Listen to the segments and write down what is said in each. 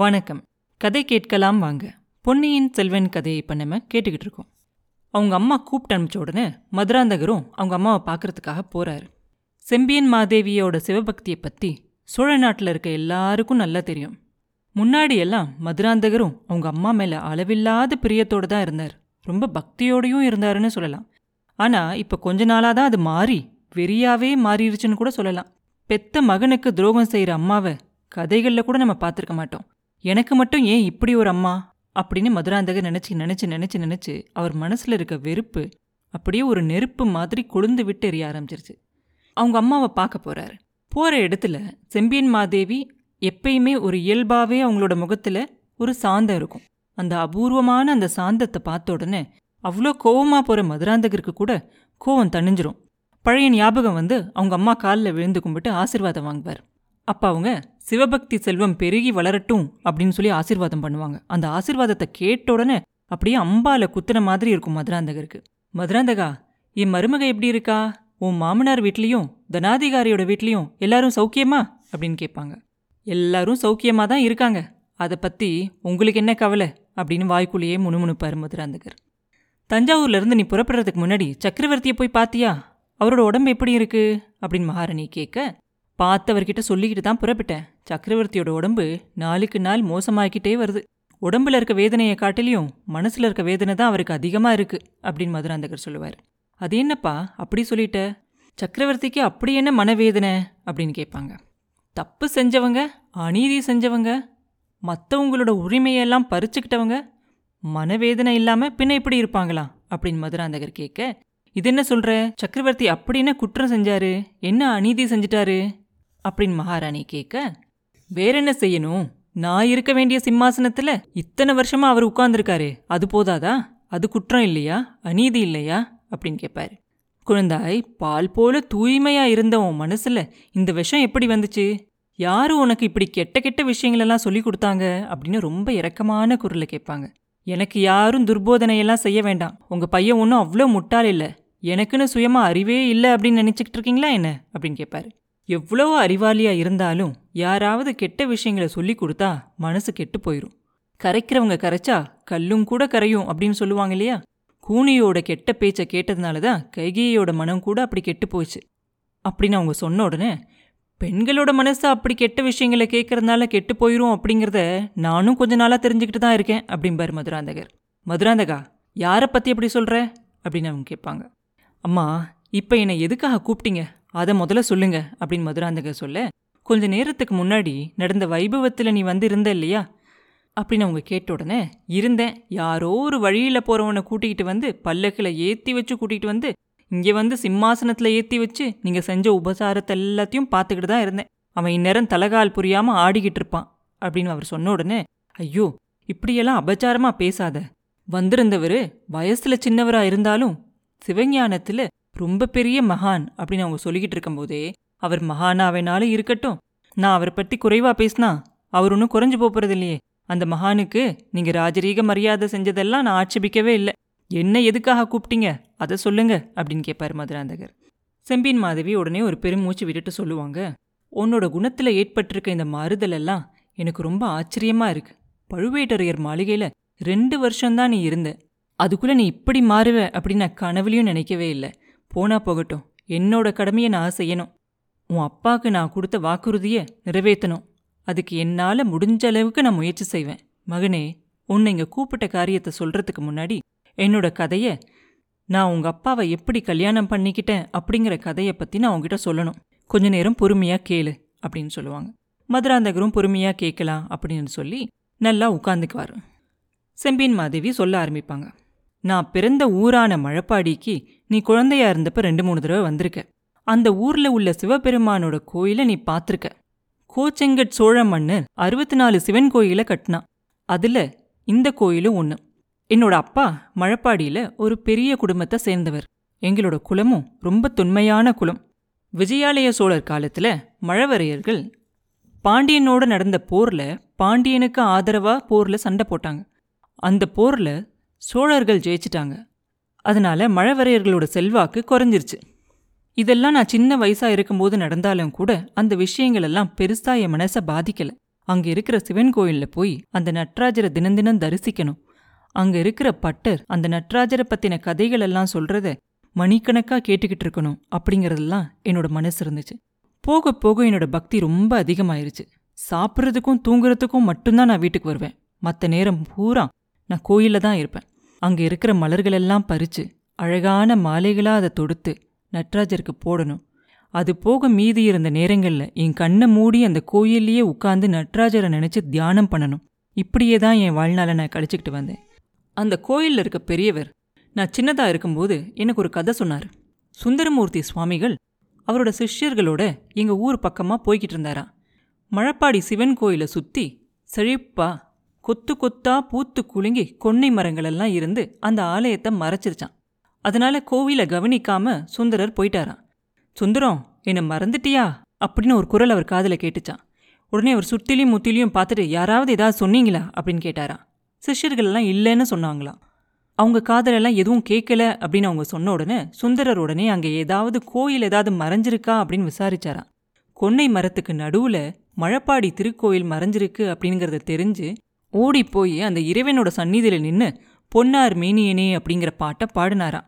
வணக்கம். கதை கேட்கலாம் வாங்க. பொன்னியின் செல்வன் கதையை இப்போ நம்ம கேட்டுக்கிட்டு இருக்கோம். அவங்க அம்மா கூப்பிட்டு அனுப்பிச்ச உடனே மதுராந்தகரும் அவங்க அம்மாவை பார்க்குறதுக்காக போறாரு. செம்பியன் மாதேவியோட சிவபக்தியை பற்றி சோழ நாட்டில் இருக்க எல்லாருக்கும் நல்லா தெரியும். முன்னாடியெல்லாம் மதுராந்தகரும் அவங்க அம்மா மேலே அளவில்லாத பிரியத்தோடு தான் இருந்தார். ரொம்ப பக்தியோடையும் இருந்தாருன்னு சொல்லலாம். ஆனால் இப்போ கொஞ்ச நாளாக தான் அது மாறி வெறியாவே மாறிடுச்சுன்னு கூட சொல்லலாம். பெத்த மகனுக்கு துரோகம் செய்கிற அம்மாவை கதைகளில் கூட நம்ம பார்த்துருக்க மாட்டோம். எனக்கு மட்டும் ஏன் இப்படி ஒரு அம்மா? அப்படின்னு மதுராந்தகர் நினச்சி நினச்சி நினச்சி நினச்சி அவர் மனசில் இருக்க வெறுப்பு அப்படியே ஒரு நெருப்பு மாதிரி கொழுந்து விட்டு எரிய ஆரம்பிச்சிருச்சு. அவங்க அம்மாவை பார்க்க போறாரு. போகிற இடத்துல செம்பியன் மாதேவி எப்பயுமே ஒரு இயல்பாகவே அவங்களோட முகத்தில் ஒரு சாந்தம் இருக்கும். அந்த அபூர்வமான அந்த சாந்தத்தை பார்த்த உடனே அவ்வளோ கோவமாக போகிற மதுராந்தகருக்கு கூட கோவம் தணிஞ்சிரும். பழைய ஞாபகம் வந்து அவங்க அம்மா காலில் விழுந்து கும்பிட்டு ஆசீர்வாதம் வாங்குவார். அப்போ அவங்க சிவபக்தி செல்வம் பெருகி வளரட்டும் அப்படின்னு சொல்லி ஆசீர்வாதம் பண்ணுவாங்க. அந்த ஆசீர்வாதத்தை கேட்ட உடனே அப்படியே அம்பால குத்துன மாதிரி இருக்கும் மதுராந்தகருக்கு. மதுராந்தகா என் மருமக எப்படி இருக்கா? உன் மாமனார் வீட்லேயும் தனாதிகாரியோட வீட்லேயும் எல்லாரும் சௌக்கியமா? அப்படின்னு கேட்பாங்க. எல்லாரும் சௌக்கியமா தான் இருக்காங்க. அதை பற்றி உங்களுக்கு என்ன கவலை? அப்படின்னு வாய்க்குள்ளேயே முணுமுணுப்பார் மதுராந்தகர். தஞ்சாவூர்ல இருந்து நீ புறப்படுறதுக்கு முன்னாடி சக்கரவர்த்தியை போய் பாத்தியா? அவரோட உடம்பு எப்படி இருக்கு? அப்படின்னு மகாராணி கேட்க பார்த்தவர்கிட்ட சொல்லிக்கிட்டு தான் புறப்பட்டேன். சக்கரவர்த்தியோட உடம்பு நாளுக்கு நாள் மோசமாகிக்கிட்டே வருது. உடம்புல இருக்க வேதனையை காட்டிலையும் மனசில் இருக்க வேதனை தான் அவருக்கு அதிகமாக இருக்குது அப்படின்னு மதுராந்தகர் சொல்லுவார். அது என்னப்பா அப்படி சொல்லிட்ட? சக்கரவர்த்திக்கு அப்படி என்ன மனவேதனை? அப்படின்னு கேட்பாங்க. தப்பு செஞ்சவங்க அநீதி செஞ்சவங்க மற்றவங்களோட உரிமையெல்லாம் பறிச்சுக்கிட்டவங்க மனவேதனை இல்லாமல் பின்ன இப்படி இருப்பாங்களா? அப்படின்னு மதுராந்தகர் கேட்க இது என்ன சொல்கிற சக்கரவர்த்தி அப்படி என்ன குற்றம் செஞ்சாரு? என்ன அநீதி செஞ்சிட்டாரு? அப்படின்னு மகாராணி கேட்க வேற என்ன செய்யணும்? நான் இருக்க வேண்டிய சிம்மாசனத்துல இத்தனை வருஷமா அவர் உட்கார்ந்துருக்காரு. அது போதாதா? அது குற்றம் இல்லையா? அநீதி இல்லையா? அப்படின்னு கேட்பாரு. குழந்தாய் பால் போல தூய்மையா இருந்த உன் மனசுல இந்த விஷம் எப்படி வந்துச்சு? யாரு உனக்கு இப்படி கெட்ட கெட்ட விஷயங்களெல்லாம் சொல்லி கொடுத்தாங்க? அப்படின்னு ரொம்ப இரக்கமான குரலை கேட்பாங்க. எனக்கு யாரும் துர்போதனையெல்லாம் செய்ய வேண்டாம். உங்க பையன் ஒன்றும் அவ்வளோ முட்டாள் இல்லை. எனக்குன்னு சுயமா அறிவே இல்லை அப்படின்னு நினைச்சுக்கிட்டு இருக்கீங்களா என்ன? அப்படின்னு கேட்பாரு. எவ்வளோ அறிவாளியா இருந்தாலும் யாராவது கெட்ட விஷயங்களை சொல்லி கொடுத்தா மனசு கெட்டு போயிடும் கரைக்கிறவங்க கரைச்சா கல்லும் கூட கரையும் அப்படின்னு சொல்லுவாங்க இல்லையா? கூனியோட கெட்ட பேச்சை கேட்டதுனால தான் கைகேயோட மனம் கூட அப்படி கெட்டு போச்சு. அப்படின்னு அவங்க சொன்ன உடனே பெண்களோட மனசு அப்படி கெட்ட விஷயங்களை கேட்கறதுனால கெட்டு போயிடும் அப்படிங்கிறத நானும் கொஞ்ச நாளாக தெரிஞ்சுக்கிட்டு தான் இருக்கேன் அப்படிம்பார் மதுராந்தகர். மதுராந்தகா யாரை பற்றி அப்படி சொல்கிற அப்படின்னு அவங்க கேட்பாங்க. அம்மா இப்போ என்னை எதுக்காக கூப்பிட்டீங்க? அதை முதல்ல சொல்லுங்க அப்படின்னு மதுராந்தகர் சொல்ல கொஞ்ச நேரத்துக்கு முன்னாடி நடந்த வைபவத்தில் நீ வந்து இருந்த இல்லையா? அப்படின்னு அவங்க கேட்ட உடனே இருந்தேன். யாரோ ஒரு வழியில் போகிறவனை கூட்டிகிட்டு வந்து பல்லக்கில் ஏற்றி வச்சு கூட்டிகிட்டு வந்து இங்கே வந்து சிம்மாசனத்தில் ஏற்றி வச்சு நீங்கள் செஞ்ச உபசாரத்தை எல்லாத்தையும் பார்த்துக்கிட்டு தான் இருந்தேன். அவன் இந்நேரம் தலகால் புரியாமல் ஆடிக்கிட்டு இருப்பான் அப்படின்னு அவர் சொன்ன உடனே ஐயோ இப்படியெல்லாம் அபச்சாரமாக பேசாத. வந்திருந்தவர் வயசில் சின்னவராக இருந்தாலும் சிவஞானத்தில் ரொம்ப பெரிய மகான் அப்படின்னு அவங்க சொல்லிக்கிட்டு இருக்கும்போதே அவர் மகானாவேனாலும் இருக்கட்டும். நான் அவரை பற்றி குறைவாக பேசினா அவர் ஒன்றும் குறைஞ்சு போகிறது இல்லையே அந்த மகானுக்கு நீங்கள் ராஜரீக மரியாதை செஞ்சதெல்லாம் நான் ஆட்சேபிக்கவே இல்லை. என்ன எதுக்காக கூப்பிட்டீங்க? அதை சொல்லுங்க அப்படின்னு கேட்பார் மதுராந்தகர். செம்பின் மாதவி உடனே ஒரு பெருமூச்சு விட்டுட்டு சொல்லுவாங்க உன்னோட குணத்தில் ஏற்பட்டிருக்க இந்த மாறுதல் எல்லாம் எனக்கு ரொம்ப ஆச்சரியமா இருக்கு. பழுவேட்டரையர் மாளிகையில ரெண்டு வருஷம்தான் நீ இருந்த. அதுக்குள்ள நீ இப்படி மாறுவ அப்படின்னு நான் கனவுலையும் நினைக்கவே இல்லை. போனா போகட்டும். என்னோட கடமையை நான் செய்யணும். உன் அப்பாவுக்கு நான் கொடுத்த வாக்குறுதியை நிறைவேற்றணும் அதுக்கு என்னால் முடிஞ்ச அளவுக்கு நான் முயற்சி செய்வேன். மகனே உன்னை இங்கே கூப்பிட்ட காரியத்தை சொல்றதுக்கு முன்னாடி என்னோட கதையை நான் உங்கள் அப்பாவை எப்படி கல்யாணம் பண்ணிக்கிட்டேன் அப்படிங்கிற கதையை பற்றி நான் உங்ககிட்ட சொல்லணும். கொஞ்ச நேரம் பொறுமையாக கேளு அப்படின்னு சொல்லுவாங்க. மதுராந்தகரும் பொறுமையாக கேட்கலாம் அப்படின்னு சொல்லி நல்லா உட்காந்துக்குவார் செம்பின் மாதேவி சொல்ல ஆரம்பிப்பாங்க. நான் பிறந்த ஊரான மழப்பாடிக்கு நீ குழந்தையா இருந்தப்ப ரெண்டு மூணு தடவை வந்திருக்க. அந்த ஊர்ல உள்ள சிவபெருமானோட கோயில நீ பார்த்துருக்க கோச்செங்கட் சோழ மன்னர் அறுபத்தி நாலு சிவன் கோயிலை கட்டினான். அதுல இந்த கோயிலும் ஒன்று என்னோட அப்பா மழப்பாடியில் ஒரு பெரிய குடும்பத்தை சேர்ந்தவர். எங்களோட குலமும் ரொம்ப தொன்மையான குலம். விஜயாலய சோழர் காலத்தில் மழவரையர்கள் பாண்டியனோட நடந்த போரில் பாண்டியனுக்கு ஆதரவாக போரில் சண்டை போட்டாங்க. அந்த போரில் சோழர்கள் ஜெயிச்சிட்டாங்க. அதனால மழவரையர்களோட செல்வாக்கு குறைஞ்சிருச்சு. இதெல்லாம் நான் சின்ன வயசா இருக்கும்போது நடந்தாலும் கூட அந்த விஷயங்கள் எல்லாம் பெருசா என் மனசை பாதிக்கல. அங்க இருக்கிற சிவன் கோயில்ல போய் அந்த நட்ராஜரை தினம் தினம் தரிசிக்கணும். அங்க இருக்கிற பட்டர் அந்த நட்ராஜரை பத்தின கதைகள் எல்லாம் சொல்றத மணிக்கணக்கா கேட்டுக்கிட்டு இருக்கணும் அப்படிங்கறதெல்லாம் என்னோட மனசு இருந்துச்சு. போக போக என்னோட பக்தி ரொம்ப அதிகமாயிருச்சு. சாப்பிட்றதுக்கும் தூங்குறதுக்கும் மட்டும்தான் நான் வீட்டுக்கு வருவேன். மற்ற நேரம் பூரா நான் கோயிலில் தான் இருப்பேன். அங்க இருக்கிற மலர்கள் எல்லாம் பறிச்சு அழகான மாலைகளா அதை தொடுத்து நட்ராஜருக்கு போடணும். அது போக மீதி இருந்த நேரங்கள்ல என் கண்ணை மூடி அந்த கோயில்லையே உட்கார்ந்து நட்ராஜரை நினைச்சு தியானம் பண்ணணும். இப்படியே தான் என் வாழ்நாளை நான் கழிச்சிக்கிட்டு வந்தேன். அந்த கோயில்ல இருக்க பெரியவர் நான் சின்னதா இருக்கும்போது எனக்கு ஒரு கதை சொன்னார். சுந்தரமூர்த்தி சுவாமிகள் அவரோட சிஷ்யர்களோட எங்க ஊர் பக்கமா போய்கிட்டு இருந்தாராம். மழப்பாடி சிவன் கோயிலை சுத்தி செழிப்பா கொத்து கொத்தா பூத்து குலுங்கி கொன்னை மரங்களெல்லாம் இருந்து அந்த ஆலயத்தை மறைச்சிருச்சான். அதனால கோவிலை கவனிக்காம சுந்தரர் போயிட்டாராம். சுந்தரம் என்னை மறந்துட்டியா? அப்படின்னு ஒரு குரல் அவர் காதில் கேட்டுச்சான். உடனே அவர் சுத்திலையும் முத்திலையும் பார்த்துட்டு யாராவது ஏதாவது சொன்னீங்களா? அப்படின்னு கேட்டாராம். சிஷ்யர்கள் எல்லாம் இல்லைன்னு சொன்னாங்களாம். அவங்க காதலெல்லாம் எதுவும் கேட்கல அப்படின்னு அவங்க சொன்ன உடனே சுந்தரர் உடனே அங்கே ஏதாவது கோயில் ஏதாவது மறைஞ்சிருக்கா அப்படின்னு விசாரிச்சாராம். கொன்னை மரத்துக்கு நடுவுல மழப்பாடி திருக்கோயில் மறைஞ்சிருக்கு அப்படிங்கிறத தெரிஞ்சு ஓடி போய் அந்த இறைவனோட சந்நிதியில நின்னு பொன்னார் மேனியனே அப்படிங்கிற பாட்டை பாடினாராம்.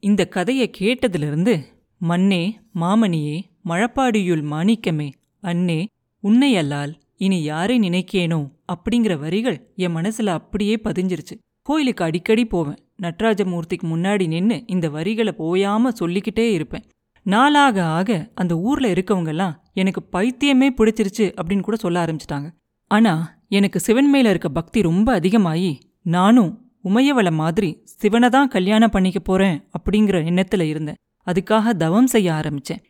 இந்த கதையை கேட்டதிலிருந்து மண்ணே மாமணியே மழப்பாடியுள் மாணிக்கமே அன்னே உன்னை அல்லால் இனி யாரை நினைக்கேனோ அப்படிங்கிற வரிகள் என் மனசுல அப்படியே பதிஞ்சிருச்சு. கோயிலுக்கு அடிக்கடி போவேன். நட்ராஜமூர்த்திக்கு முன்னாடி நின்று இந்த வரிகளை போயாம சொல்லிக்கிட்டே இருப்பேன். நாளாக ஆக அந்த ஊர்ல இருக்கவங்கெல்லாம் எனக்கு பைத்தியமே பிடிச்சிருச்சு அப்படின்னு கூட சொல்ல ஆரம்பிச்சிட்டாங்க. ஆனா எனக்கு சிவன் மேல இருக்க பக்தி ரொம்ப அதிகமாயி நானும் உமையவள மாதிரி சிவனை தான் கல்யாணம் பண்ணிக்க போறேன் அப்படிங்கிற எண்ணத்துல இருந்தேன். அதுக்காக தவம் செய்ய ஆரம்பிச்சேன்.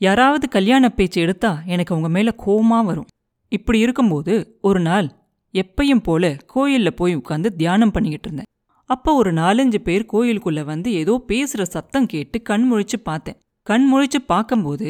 யாராவது கல்யாண பேச்சு எடுத்தா எனக்கு அவங்க மேல கோபமா வரும். இப்படி இருக்கும்போது ஒரு நாள் எப்பையும் போல கோயில்ல போய் உட்காந்து தியானம் பண்ணிக்கிட்டு இருந்தேன். அப்போ ஒரு நாலஞ்சு பேர் கோயிலுக்குள்ள வந்து ஏதோ பேசுற சத்தம் கேட்டு கண் முழிச்சு பார்த்தேன். கண் முழிச்சு பார்க்கும்போது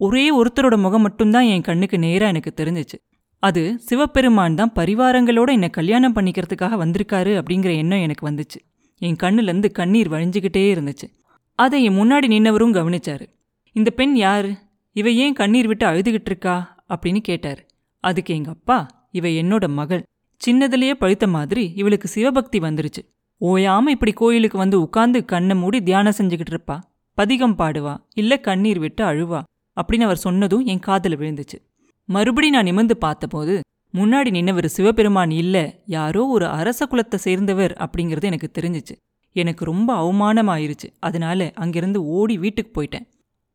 ஒரே ஒருத்தரோட முகம் மட்டும்தான் என் கண்ணுக்கு நேரா எனக்கு தெரிஞ்சிச்சு. அது சிவபெருமான் தான் பரிவாரங்களோட என்னை கல்யாணம் பண்ணிக்கிறதுக்காக வந்திருக்காரு அப்படிங்கிற எண்ணம் எனக்கு வந்துச்சு. என் கண்ணுலேருந்து கண்ணீர் வழிஞ்சிக்கிட்டே இருந்துச்சு. அதை என் முன்னாடி நின்னவரும் கவனிச்சாரு. இந்த பெண் யாரு? இவ ஏன் கண்ணீர் விட்டு அழுதுகிட்டு இருக்கா? அப்படின்னு கேட்டாரு. அதுக்கு எங்க அப்பா இவ என்னோட மகள். சின்னதுலயே பழுத்த மாதிரி இவளுக்கு சிவபக்தி வந்துருச்சு. ஓயாம இப்படி கோயிலுக்கு வந்து உட்கார்ந்து கண்ணை மூடி தியானம் செஞ்சுக்கிட்டு இருப்பா. பதிகம் பாடுவா. இல்ல கண்ணீர் விட்டு அழுவா. அப்படின்னு அவர் சொன்னதும் என் காதல விழுந்துச்சு. மறுபடி நான் நிமிர்ந்து பார்த்தபோது முன்னாடி நின்னவர் சிவபெருமான் இல்லை யாரோ ஒரு அரச குலத்தை சேர்ந்தவர் அப்படிங்கிறது எனக்கு தெரிஞ்சிச்சு. எனக்கு ரொம்ப அவமானமாயிருச்சு. அதனால அங்கிருந்து ஓடி வீட்டுக்கு போயிட்டேன்.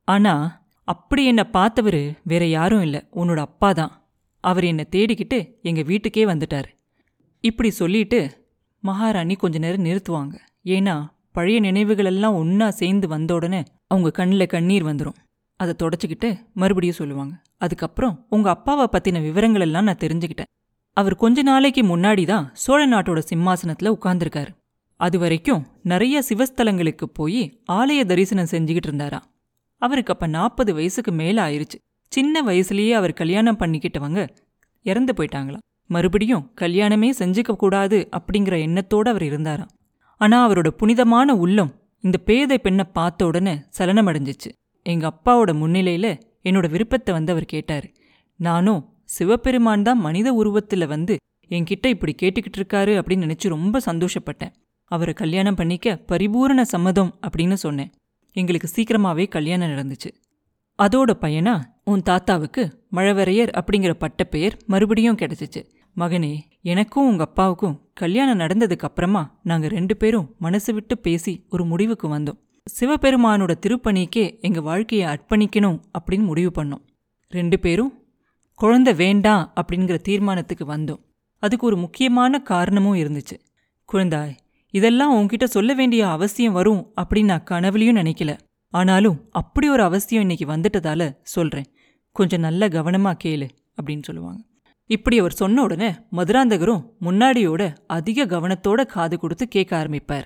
ஆனா அப்படி என்னை பார்த்தவர் வேற யாரும் இல்லை. உன்னோட அப்பா தான். அவர் என்னை தேடிக்கிட்டு எங்கள் வீட்டுக்கே வந்துட்டாரு. இப்படி சொல்லிட்டு மகாராணி கொஞ்ச நேரம் நிறுத்துவாங்க. ஏன்னா பழைய நினைவுகளெல்லாம் ஒன்றா சேர்ந்து வந்த உடனே அவங்க கண்ணில் கண்ணீர் வந்துடும் அதை தொடச்சிக்கிட்டு மறுபடியும் சொல்லுவாங்க. அதுக்கப்புறம் உங்க அப்பாவை பத்தின விவரங்கள் எல்லாம் நான் தெரிஞ்சுக்கிட்டேன். அவர் கொஞ்ச நாளைக்கு முன்னாடி தான் சோழ நாட்டோட சிம்மாசனத்துல உட்கார்ந்துருக்காரு. அது வரைக்கும் நிறைய சிவஸ்தலங்களுக்கு போய் ஆலய தரிசனம் செஞ்சுக்கிட்டு இருந்தாராம். அவருக்கு அப்ப நாற்பது வயசுக்கு மேல ஆயிருச்சு. சின்ன வயசுலயே அவர் கல்யாணம் பண்ணிக்கிட்டவங்க இறந்து போயிட்டாங்களாம். மறுபடியும் கல்யாணமே செஞ்சுக்க கூடாது அப்படிங்கிற எண்ணத்தோட அவர் இருந்தாராம். ஆனா அவரோட புனிதமான உள்ளம் இந்த பேதை பெண்ணை பார்த்த உடனே சலனமடைஞ்சிச்சு. எங்க அப்பாவோட முன்னிலையில என்னோட விருப்பத்தை வந்து அவர் கேட்டாரு. நானும் சிவபெருமான் தான் மனித உருவத்துல வந்து என்கிட்ட இப்படி கேட்டுக்கிட்டு இருக்காரு அப்படின்னு நினைச்சு ரொம்ப சந்தோஷப்பட்டேன். அவரை கல்யாணம் பண்ணிக்க பரிபூரண சம்மதம் அப்படின்னு சொன்னேன். எங்களுக்கு சீக்கிரமாவே கல்யாணம் நடந்துச்சு. அதோட பையனா உன் தாத்தாவுக்கு மழவரையர் அப்படிங்கிற பட்டப்பெயர் மறுபடியும் கிடைச்சிச்சு. மகனே எனக்கும் உங்க அப்பாவுக்கும் கல்யாணம் நடந்ததுக்கு அப்புறமா நாங்க ரெண்டு பேரும் மனசு விட்டு பேசி ஒரு முடிவுக்கு வந்தோம். சிவபெருமானோட திருப்பணிக்கே எங்க வாழ்க்கையை அர்ப்பணிக்கணும் அப்படின்னு முடிவு பண்ணோம். ரெண்டு பேரும் குழந்தை வேண்டாம் அப்படிங்கிற தீர்மானத்துக்கு வந்தோம். அதுக்கு ஒரு முக்கியமான காரணமும் இருந்துச்சு. குழந்தாய் இதெல்லாம் உன்கிட்ட சொல்ல வேண்டிய அவசியம் வரும் அப்படின்னு நான் கனவுலையும் நினைக்கல. ஆனாலும் அப்படி ஒரு அவசியம் இன்னைக்கு வந்துட்டதால சொல்றேன். கொஞ்சம் நல்ல கவனமா கேளு அப்படின்னு சொல்லுவாங்க. இப்படி அவர் சொன்ன உடனே மதுராந்தகரும் முன்னாடியோட அதிக கவனத்தோட காது கொடுத்து கேட்க ஆரம்பிப்பார்.